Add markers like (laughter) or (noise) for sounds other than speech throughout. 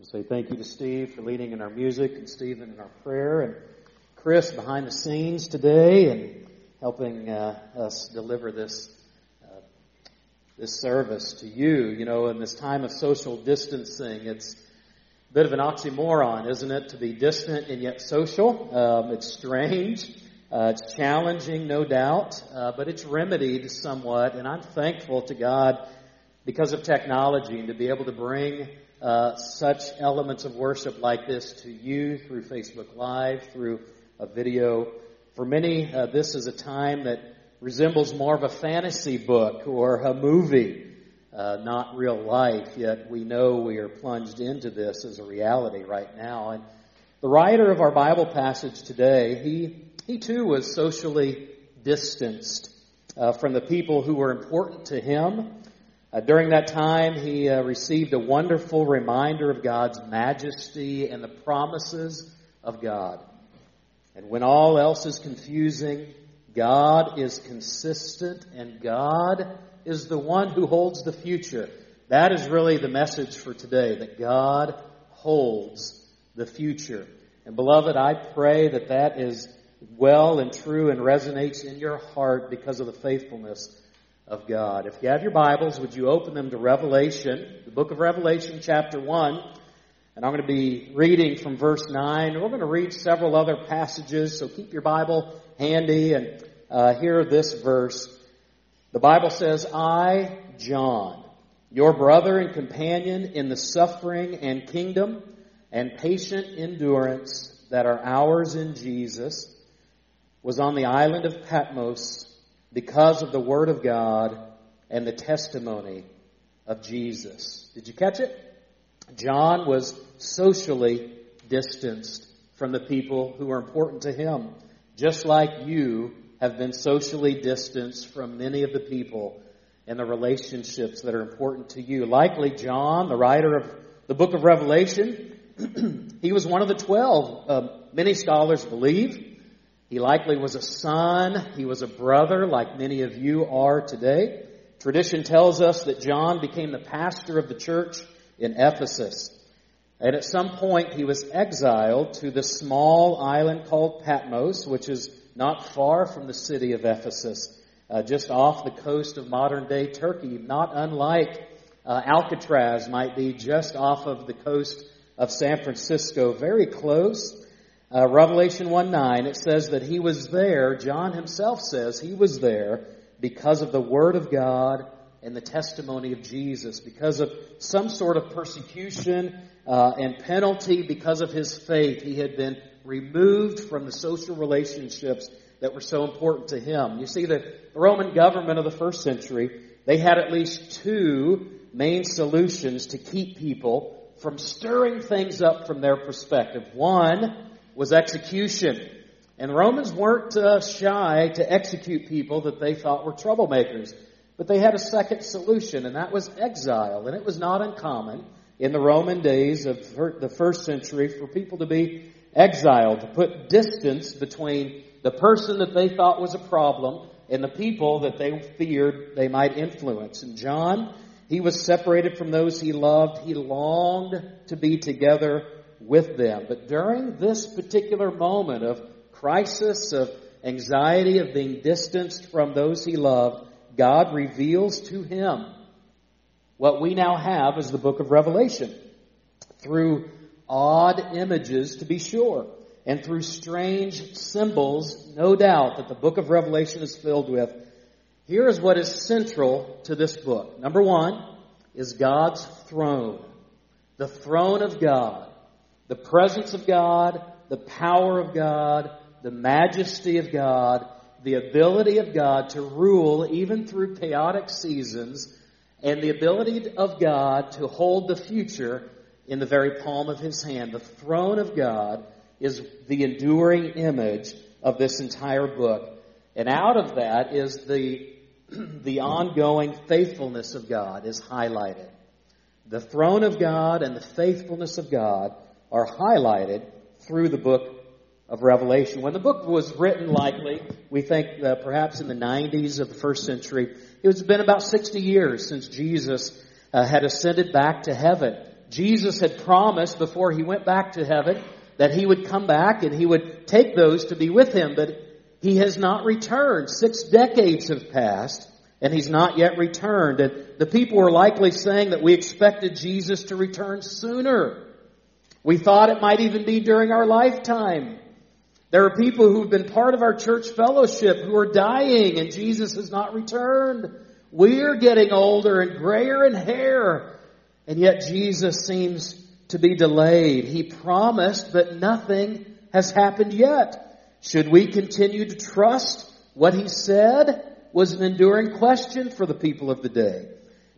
I say thank you to Steve for leading in our music and Stephen in our prayer and Chris behind the scenes today and helping uh, us deliver this uh, this service to you. You know, in this time of social distancing, it's a bit of an oxymoron, isn't it, to be distant and yet social? Um, it's strange. Uh, it's challenging, no doubt, uh, but it's remedied somewhat, and I'm thankful to God because of technology and to be able to bring uh, such elements of worship like this to you through Facebook Live, through a video. For many, uh, this is a time that resembles more of a fantasy book or a movie, uh, not real life, yet we know we are plunged into this as a reality right now. And the writer of our Bible passage today, he, he too was socially distanced uh, from the people who were important to him uh, during that time, he uh, received a wonderful reminder of God's majesty and the promises of God. And when all else is confusing, God is consistent and God is the one who holds the future. That is really the message for today, that God holds the future. And beloved, I pray that that is well and true and resonates in your heart because of the faithfulness of God. If you have your Bibles, would you open them to Revelation, the book of Revelation, chapter 1. And I'm going to be reading from verse 9. We're going to read several other passages, so keep your Bible handy and uh, hear this verse. The Bible says, I, John, your brother and companion in the suffering and kingdom and patient endurance that are ours in Jesus, was on the island of Patmos because of the Word of God and the testimony of Jesus. Did you catch it? John was socially distanced from the people who were important to him, just like you have been socially distanced from many of the people and the relationships that are important to you. Likely, John, the writer of the book of Revelation, (clears throat) he was one of the twelve. Uh, many scholars believe he likely was a son. He was a brother, like many of you are today. Tradition tells us that John became the pastor of the church in Ephesus. And at some point, he was exiled to the small island called Patmos, which is not far from the city of Ephesus, uh, just off the coast of modern day Turkey, not unlike uh, Alcatraz might be just off of the coast of San Francisco, very close. Uh, Revelation 1 9, it says that he was there, John himself says he was there because of the Word of God and the testimony of Jesus, because of some sort of persecution uh, and penalty because of his faith. He had been removed from the social relationships that were so important to him. You see, the Roman government of the first century, they had at least two main solutions to keep people from stirring things up from their perspective. One, was execution. And the Romans weren't uh, shy to execute people that they thought were troublemakers. But they had a second solution, and that was exile. And it was not uncommon in the Roman days of the first century for people to be exiled, to put distance between the person that they thought was a problem and the people that they feared they might influence. And John, he was separated from those he loved. He longed to be together with them. But during this particular moment of crisis, of anxiety, of being distanced from those he loved, God reveals to him what we now have as the book of Revelation through odd images, to be sure, and through strange symbols, no doubt, that the book of Revelation is filled with. Here is what is central to this book. Number one is God's throne. The throne of God the presence of God, the power of God, the majesty of God, the ability of God to rule even through chaotic seasons, and the ability of God to hold the future in the very palm of his hand. The throne of God is the enduring image of this entire book. And out of that is the, (clears throat) the ongoing faithfulness of God is highlighted. The throne of God and the faithfulness of God are highlighted through the book of Revelation. When the book was written, likely, we think uh, perhaps in the 90s of the first century, it has been about 60 years since Jesus uh, had ascended back to heaven. Jesus had promised before he went back to heaven that he would come back and he would take those to be with him, but he has not returned. Six decades have passed and he's not yet returned. And the people were likely saying that we expected Jesus to return sooner. We thought it might even be during our lifetime. There are people who've been part of our church fellowship who are dying and Jesus has not returned. We're getting older and grayer in hair. And yet Jesus seems to be delayed. He promised, but nothing has happened yet. Should we continue to trust what he said? Was an enduring question for the people of the day.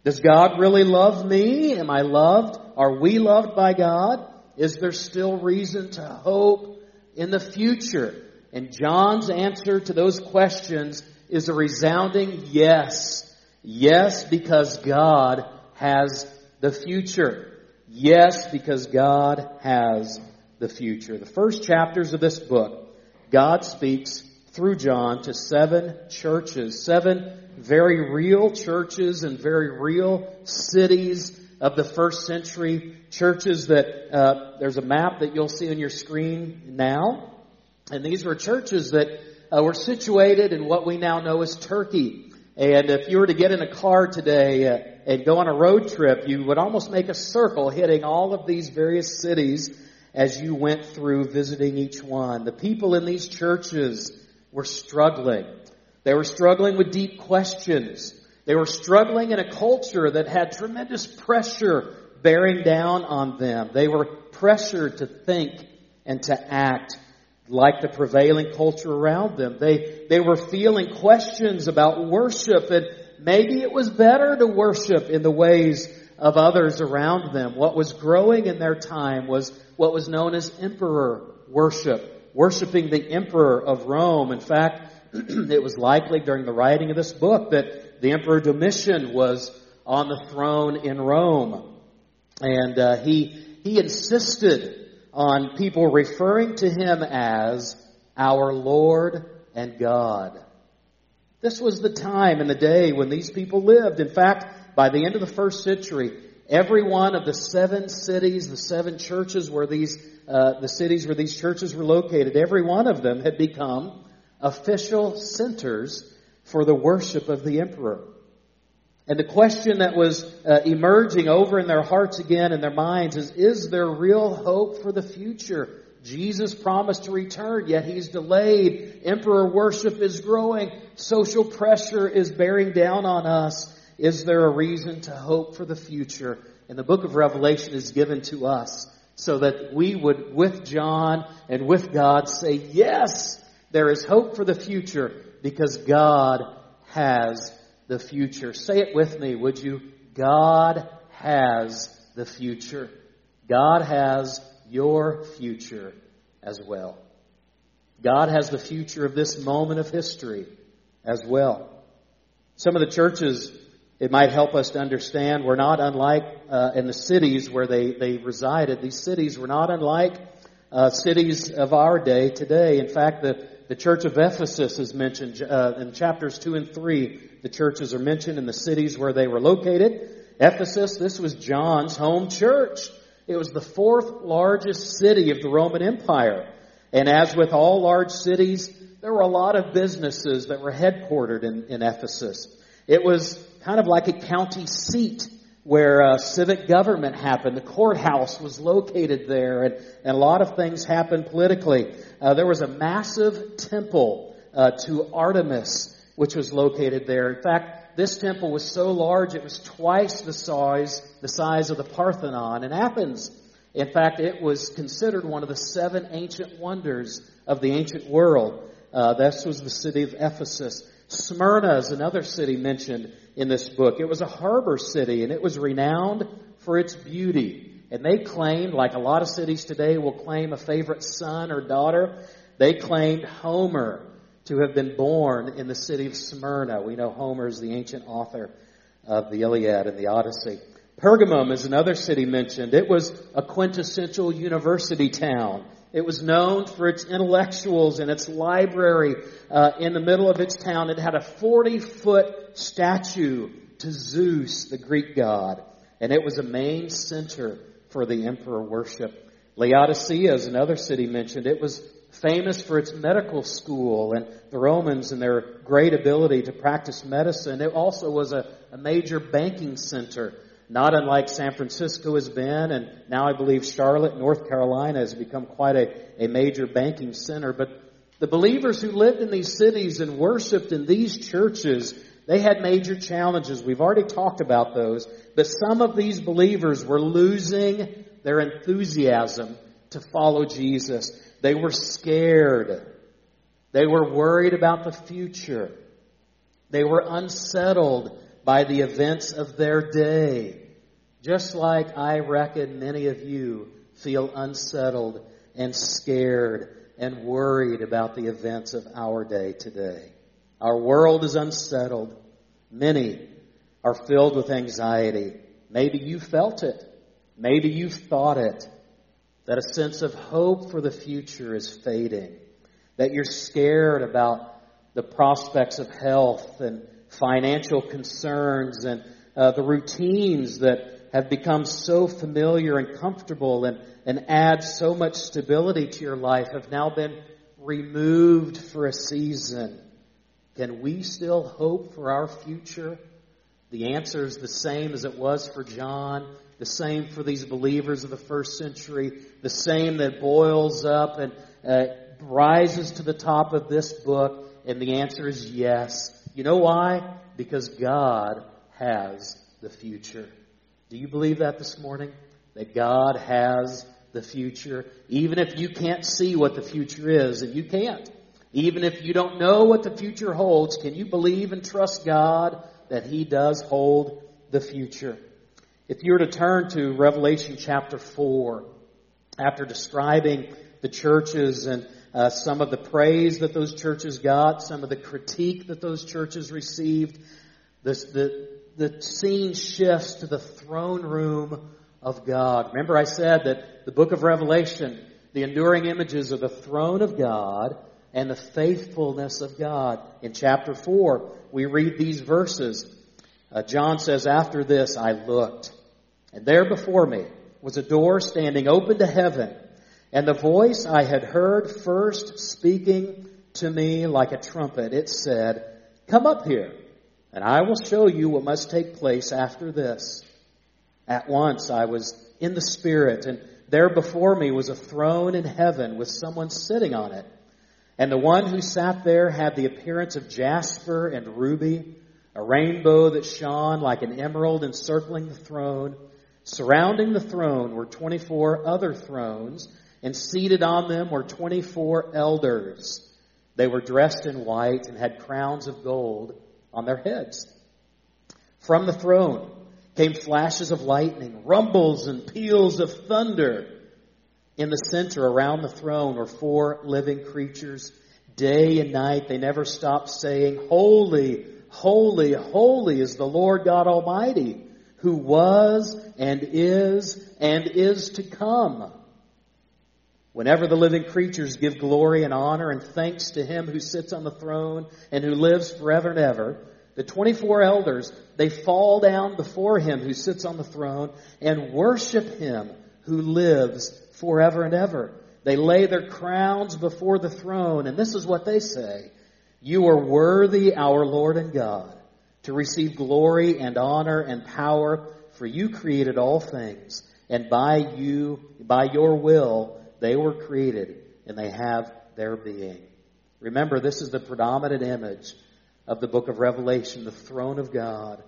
Does God really love me? Am I loved? Are we loved by God? Is there still reason to hope in the future? And John's answer to those questions is a resounding yes. Yes, because God has the future. Yes, because God has the future. The first chapters of this book, God speaks through John to seven churches, seven very real churches and very real cities of the first century churches that uh, there's a map that you'll see on your screen now. And these were churches that uh, were situated in what we now know as Turkey. And if you were to get in a car today uh, and go on a road trip, you would almost make a circle hitting all of these various cities as you went through visiting each one. The people in these churches were struggling. They were struggling with deep questions. They were struggling in a culture that had tremendous pressure bearing down on them. They were pressured to think and to act like the prevailing culture around them. They, they were feeling questions about worship and maybe it was better to worship in the ways of others around them. What was growing in their time was what was known as emperor worship, worshiping the emperor of Rome. In fact, (clears throat) it was likely during the writing of this book that the Emperor Domitian was on the throne in Rome. And uh, he, he insisted on people referring to him as our Lord and God. This was the time and the day when these people lived. In fact, by the end of the first century, every one of the seven cities, the seven churches where these, uh, the cities where these churches were located, every one of them had become official centers for the worship of the emperor. And the question that was uh, emerging over in their hearts again and their minds is, is there real hope for the future? Jesus promised to return, yet he's delayed. Emperor worship is growing. Social pressure is bearing down on us. Is there a reason to hope for the future? And the book of Revelation is given to us so that we would, with John and with God, say, yes, there is hope for the future because God has the future. Say it with me, would you? God has the future. God has your future as well. God has the future of this moment of history as well. Some of the churches, it might help us to understand, were not unlike uh, in the cities where they, they resided. These cities were not unlike uh, cities of our day today. In fact, the the church of Ephesus is mentioned uh, in chapters 2 and 3. The churches are mentioned in the cities where they were located. Ephesus, this was John's home church. It was the fourth largest city of the Roman Empire. And as with all large cities, there were a lot of businesses that were headquartered in, in Ephesus. It was kind of like a county seat where uh, civic government happened. The courthouse was located there, and, and a lot of things happened politically. Uh, there was a massive temple uh, to Artemis, which was located there. In fact, this temple was so large it was twice the size the size of the Parthenon in Athens. In fact, it was considered one of the seven ancient wonders of the ancient world. Uh, this was the city of Ephesus. Smyrna is another city mentioned in this book. It was a harbor city and it was renowned for its beauty. And they claimed, like a lot of cities today will claim a favorite son or daughter, they claimed Homer to have been born in the city of Smyrna. We know Homer is the ancient author of the Iliad and the Odyssey. Pergamum is another city mentioned. It was a quintessential university town. It was known for its intellectuals and its library uh, in the middle of its town. It had a 40 foot statue to Zeus, the Greek god. And it was a main center for the emperor worship. Laodicea is another city mentioned. It was famous for its medical school and the Romans and their great ability to practice medicine. It also was a, a major banking center, not unlike San Francisco has been, and now I believe Charlotte, North Carolina has become quite a, a major banking center. But the believers who lived in these cities and worshiped in these churches, they had major challenges. We've already talked about those, but some of these believers were losing their enthusiasm to follow Jesus. They were scared. They were worried about the future. They were unsettled by the events of their day. Just like I reckon many of you feel unsettled and scared and worried about the events of our day today. Our world is unsettled. Many are filled with anxiety. Maybe you felt it. Maybe you thought it that a sense of hope for the future is fading, that you're scared about the prospects of health and financial concerns and uh, the routines that have become so familiar and comfortable and, and add so much stability to your life have now been removed for a season. Can we still hope for our future? The answer is the same as it was for John the same for these believers of the first century, the same that boils up and uh, rises to the top of this book, and the answer is yes. You know why? Because God has the future. Do you believe that this morning? That God has the future, even if you can't see what the future is, and you can't. Even if you don't know what the future holds, can you believe and trust God that He does hold the future? If you were to turn to Revelation chapter 4, after describing the churches and uh, some of the praise that those churches got, some of the critique that those churches received, the, the scene shifts to the throne room of God. Remember I said that the book of Revelation, the enduring images of the throne of God and the faithfulness of God. In chapter 4, we read these verses. Uh, John says, After this I looked, and there before me was a door standing open to heaven, and the voice I had heard first speaking to me like a trumpet, it said, Come up here, and I will show you what must take place after this. At once I was in the Spirit, and there before me was a throne in heaven with someone sitting on it. And the one who sat there had the appearance of jasper and ruby a rainbow that shone like an emerald encircling the throne. Surrounding the throne were 24 other thrones, and seated on them were 24 elders. They were dressed in white and had crowns of gold on their heads. From the throne came flashes of lightning, rumbles and peals of thunder. In the center around the throne were four living creatures. Day and night they never stopped saying, Holy, Holy, holy is the Lord God Almighty, who was and is and is to come. Whenever the living creatures give glory and honor and thanks to him who sits on the throne and who lives forever and ever, the 24 elders, they fall down before him who sits on the throne and worship him who lives forever and ever. They lay their crowns before the throne, and this is what they say. You are worthy, our Lord and God, to receive glory and honor and power, for you created all things, and by you, by your will, they were created, and they have their being. Remember, this is the predominant image of the book of Revelation, the throne of God.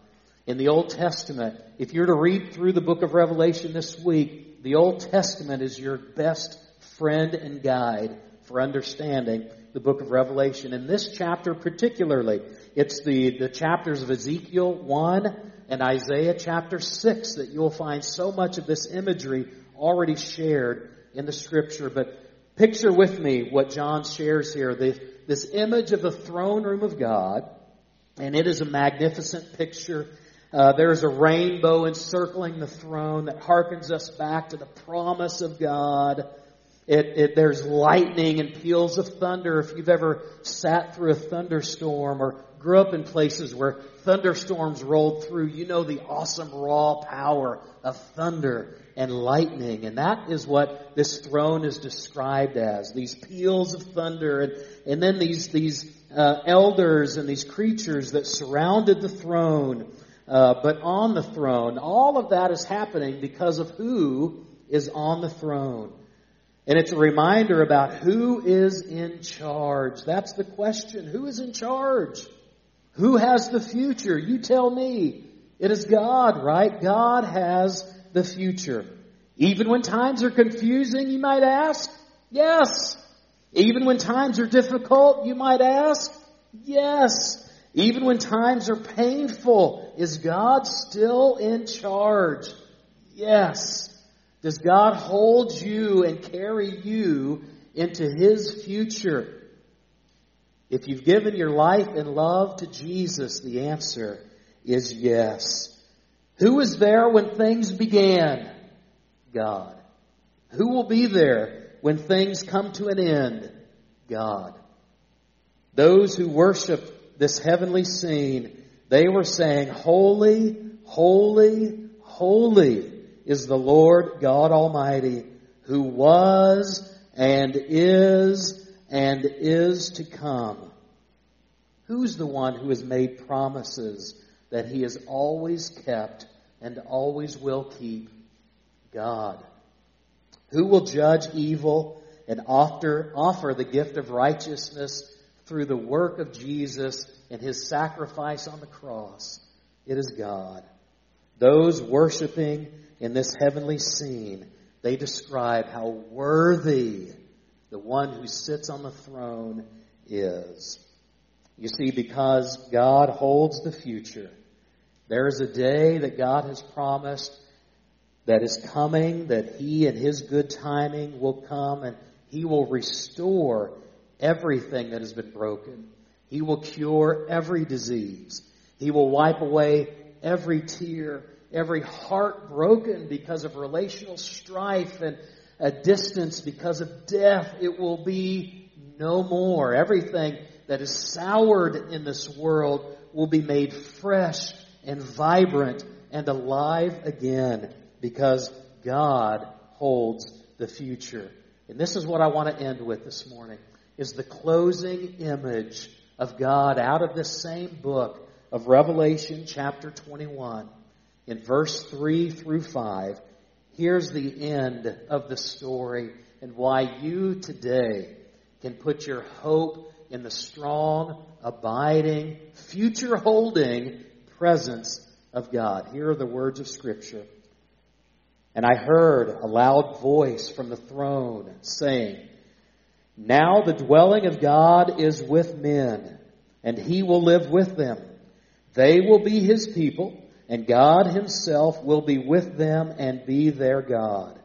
In the Old Testament, if you're to read through the book of Revelation this week, the Old Testament is your best friend and guide for understanding the book of Revelation. In this chapter particularly, it's the, the chapters of Ezekiel 1 and Isaiah chapter 6 that you'll find so much of this imagery already shared in the scripture. But picture with me what John shares here. The, this image of the throne room of God, and it is a magnificent picture. Uh, there's a rainbow encircling the throne that harkens us back to the promise of God it, it, there's lightning and peals of thunder. If you've ever sat through a thunderstorm or grew up in places where thunderstorms rolled through, you know the awesome raw power of thunder and lightning. And that is what this throne is described as. These peals of thunder and, and then these, these uh, elders and these creatures that surrounded the throne, uh, but on the throne. All of that is happening because of who is on the throne. And it's a reminder about who is in charge. That's the question. Who is in charge? Who has the future? You tell me. It is God, right? God has the future. Even when times are confusing, you might ask? Yes. Even when times are difficult, you might ask? Yes. Even when times are painful, is God still in charge? Yes. Does God hold you and carry you into His future? If you've given your life and love to Jesus, the answer is yes. Who was there when things began? God. Who will be there when things come to an end? God. Those who worship this heavenly scene, they were saying, Holy, holy, holy is the Lord God Almighty, who was and is and is to come. Who's the one who has made promises that he has always kept and always will keep? God. Who will judge evil and offer, offer the gift of righteousness through the work of Jesus and his sacrifice on the cross? It is God. Those worshiping in this heavenly scene, they describe how worthy the one who sits on the throne is. You see, because God holds the future, there is a day that God has promised that is coming, that He and His good timing will come and He will restore everything that has been broken. He will cure every disease. He will wipe away every tear, every heart broken because of relational strife and a distance because of death. It will be no more. Everything that is soured in this world will be made fresh and vibrant and alive again because God holds the future. And this is what I want to end with this morning is the closing image of God out of this same book of Revelation chapter 21 in verse 3 through 5. Here's the end of the story and why you today can put your hope in the strong, abiding, future holding presence of God. Here are the words of Scripture. And I heard a loud voice from the throne saying, Now the dwelling of God is with men, and he will live with them. They will be his people, and God himself will be with them and be their God.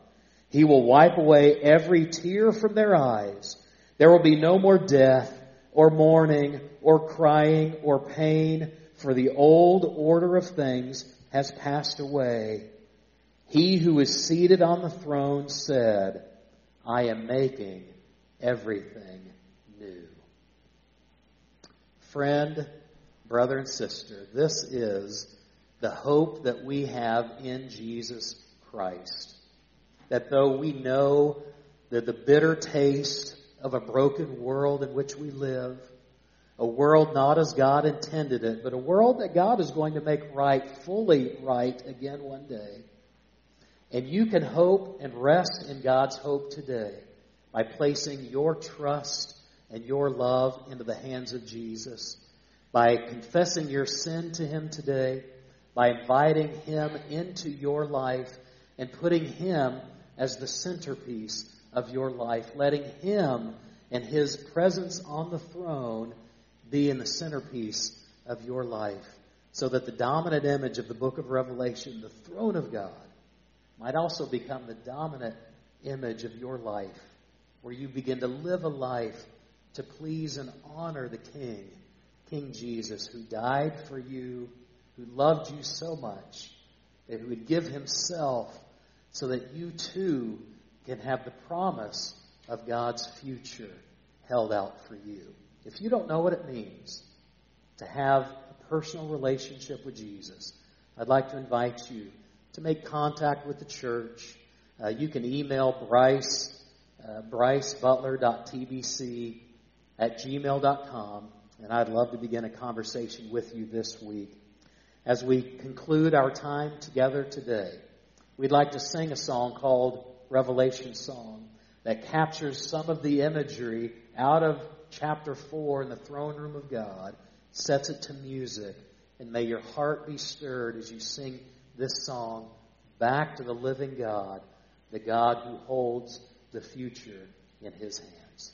He will wipe away every tear from their eyes. There will be no more death, or mourning, or crying, or pain, for the old order of things has passed away. He who is seated on the throne said, I am making everything new. Friend, brother, and sister, this is the hope that we have in Jesus Christ. That though we know that the bitter taste of a broken world in which we live, a world not as God intended it, but a world that God is going to make right, fully right again one day, and you can hope and rest in God's hope today by placing your trust and your love into the hands of Jesus, by confessing your sin to Him today, by inviting Him into your life and putting Him as the centerpiece of your life, letting Him and His presence on the throne be in the centerpiece of your life, so that the dominant image of the book of Revelation, the throne of God, might also become the dominant image of your life, where you begin to live a life to please and honor the King, King Jesus, who died for you, who loved you so much, that he would give himself so that you too can have the promise of God's future held out for you. If you don't know what it means to have a personal relationship with Jesus, I'd like to invite you to make contact with the church. Uh, you can email Brice, uh, bricebutler.tbc at gmail.com, and I'd love to begin a conversation with you this week. As we conclude our time together today, we'd like to sing a song called Revelation Song that captures some of the imagery out of chapter 4 in the throne room of God, sets it to music, and may your heart be stirred as you sing this song back to the living God, the God who holds the future in his hands.